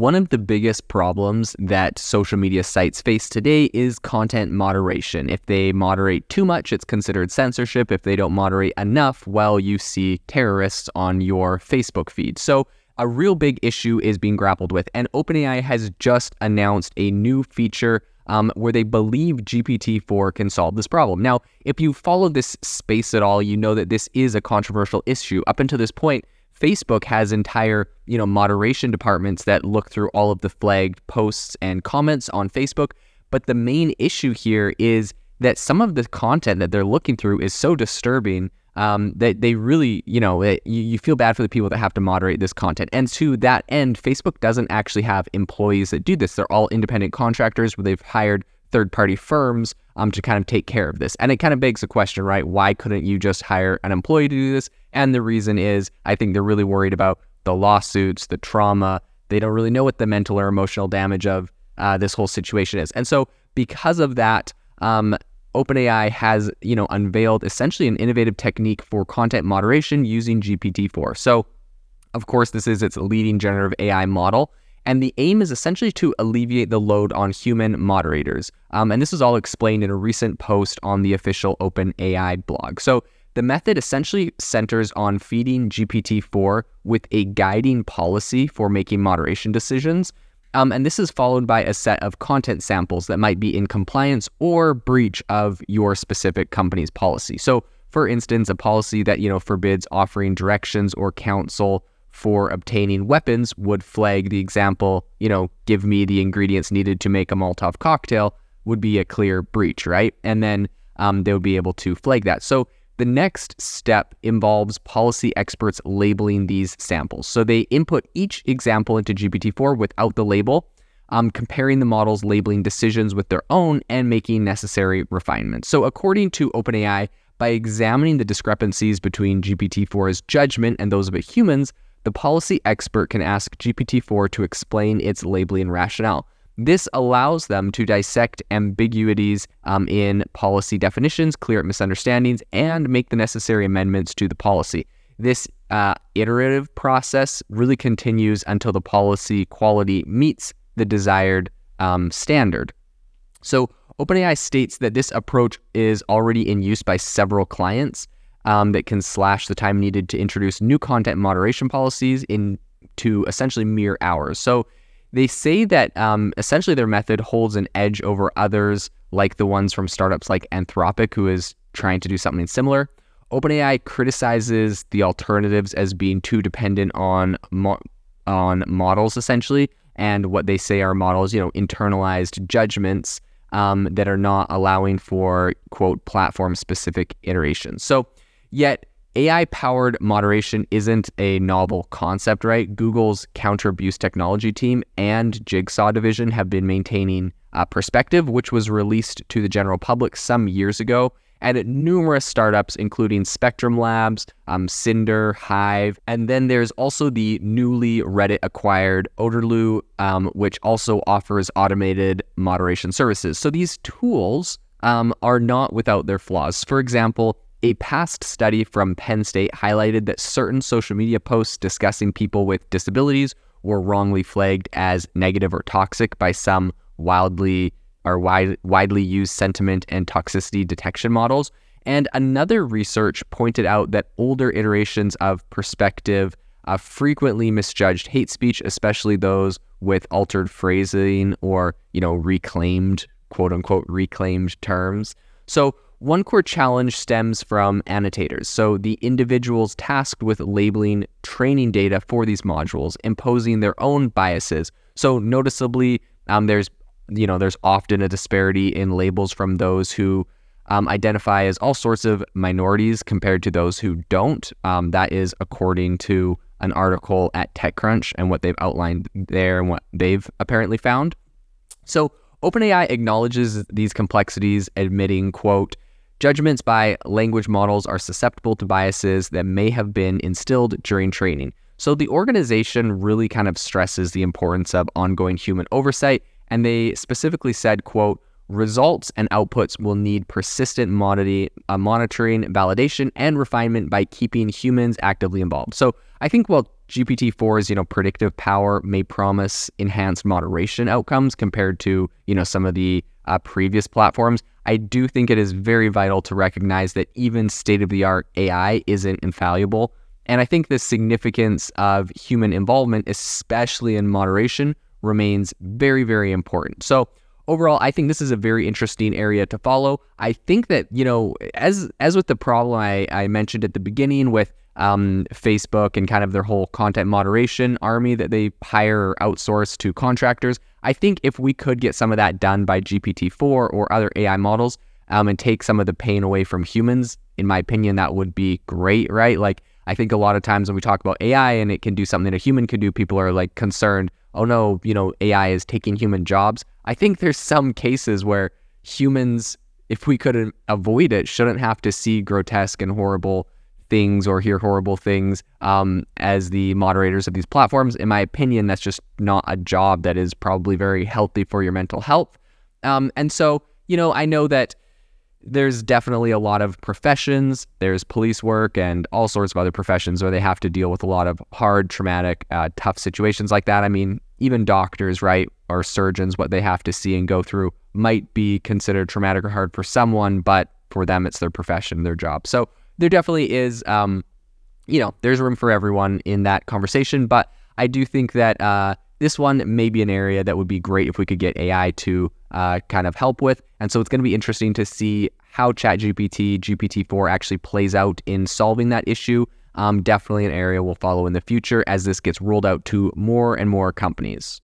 One of the biggest problems that social media sites face today is content moderation. If they moderate too much, it's considered censorship. If they don't moderate enough, well, you see terrorists on your Facebook feed. So, a real big issue is being grappled with. And OpenAI has just announced a new feature um, where they believe GPT 4 can solve this problem. Now, if you follow this space at all, you know that this is a controversial issue. Up until this point, Facebook has entire, you know, moderation departments that look through all of the flagged posts and comments on Facebook. But the main issue here is that some of the content that they're looking through is so disturbing um, that they really, you know, it, you, you feel bad for the people that have to moderate this content. And to that end, Facebook doesn't actually have employees that do this. They're all independent contractors where they've hired third party firms um, to kind of take care of this. And it kind of begs the question, right? Why couldn't you just hire an employee to do this? And the reason is, I think they're really worried about the lawsuits, the trauma. They don't really know what the mental or emotional damage of uh, this whole situation is. And so, because of that, um, OpenAI has, you know, unveiled essentially an innovative technique for content moderation using GPT-4. So, of course, this is its leading generative AI model. And the aim is essentially to alleviate the load on human moderators. Um, and this is all explained in a recent post on the official OpenAI blog. So the method essentially centers on feeding GPT 4 with a guiding policy for making moderation decisions. Um, and this is followed by a set of content samples that might be in compliance or breach of your specific company's policy. So, for instance, a policy that you know forbids offering directions or counsel for obtaining weapons would flag the example, you know, give me the ingredients needed to make a Molotov cocktail would be a clear breach, right? And then um, they would be able to flag that. So the next step involves policy experts labeling these samples. So they input each example into GPT-4 without the label, um, comparing the model's labeling decisions with their own and making necessary refinements. So according to OpenAI, by examining the discrepancies between GPT-4's judgment and those of humans, the policy expert can ask GPT-4 to explain its labeling rationale. This allows them to dissect ambiguities um, in policy definitions, clear up misunderstandings, and make the necessary amendments to the policy. This uh, iterative process really continues until the policy quality meets the desired um, standard. So, OpenAI states that this approach is already in use by several clients um, that can slash the time needed to introduce new content moderation policies into essentially mere hours. So they say that um, essentially their method holds an edge over others, like the ones from startups like Anthropic, who is trying to do something similar. OpenAI criticizes the alternatives as being too dependent on mo- on models, essentially, and what they say are models, you know, internalized judgments um, that are not allowing for quote platform specific iterations. So Yet, AI powered moderation isn't a novel concept, right? Google's counter abuse technology team and Jigsaw division have been maintaining a Perspective, which was released to the general public some years ago, and at numerous startups, including Spectrum Labs, um, Cinder, Hive, and then there's also the newly Reddit acquired Oterlu, um, which also offers automated moderation services. So these tools um, are not without their flaws. For example, a past study from Penn State highlighted that certain social media posts discussing people with disabilities were wrongly flagged as negative or toxic by some wildly or wide, widely used sentiment and toxicity detection models. And another research pointed out that older iterations of perspective uh, frequently misjudged hate speech, especially those with altered phrasing or, you know, reclaimed, quote unquote, reclaimed terms. So one core challenge stems from annotators, so the individuals tasked with labeling training data for these modules, imposing their own biases. So noticeably, um, there's you know there's often a disparity in labels from those who um, identify as all sorts of minorities compared to those who don't. Um, that is according to an article at TechCrunch and what they've outlined there and what they've apparently found. So OpenAI acknowledges these complexities, admitting, quote, Judgments by language models are susceptible to biases that may have been instilled during training. So the organization really kind of stresses the importance of ongoing human oversight, and they specifically said, quote, results and outputs will need persistent uh, monitoring, validation, and refinement by keeping humans actively involved. So I think while GPT-4's, you know, predictive power may promise enhanced moderation outcomes compared to, you know, some of the uh, previous platforms. I do think it is very vital to recognize that even state-of-the-art AI isn't infallible. And I think the significance of human involvement, especially in moderation, remains very, very important. So overall, I think this is a very interesting area to follow. I think that, you know, as as with the problem I, I mentioned at the beginning with um, Facebook and kind of their whole content moderation army that they hire or outsource to contractors. I think if we could get some of that done by GPT-4 or other AI models um, and take some of the pain away from humans, in my opinion, that would be great, right? Like, I think a lot of times when we talk about AI and it can do something that a human could do, people are like concerned, oh no, you know, AI is taking human jobs. I think there's some cases where humans, if we could avoid it, shouldn't have to see grotesque and horrible things or hear horrible things um, as the moderators of these platforms. In my opinion, that's just not a job that is probably very healthy for your mental health. Um, and so, you know, I know that there's definitely a lot of professions. There's police work and all sorts of other professions where they have to deal with a lot of hard, traumatic, uh, tough situations like that. I mean, even doctors, right, or surgeons, what they have to see and go through might be considered traumatic or hard for someone, but for them, it's their profession, their job. So there definitely is, um, you know, there's room for everyone in that conversation. But I do think that uh, this one may be an area that would be great if we could get AI to uh, kind of help with. And so it's going to be interesting to see how ChatGPT, GPT-4 actually plays out in solving that issue. Um, definitely an area we'll follow in the future as this gets rolled out to more and more companies.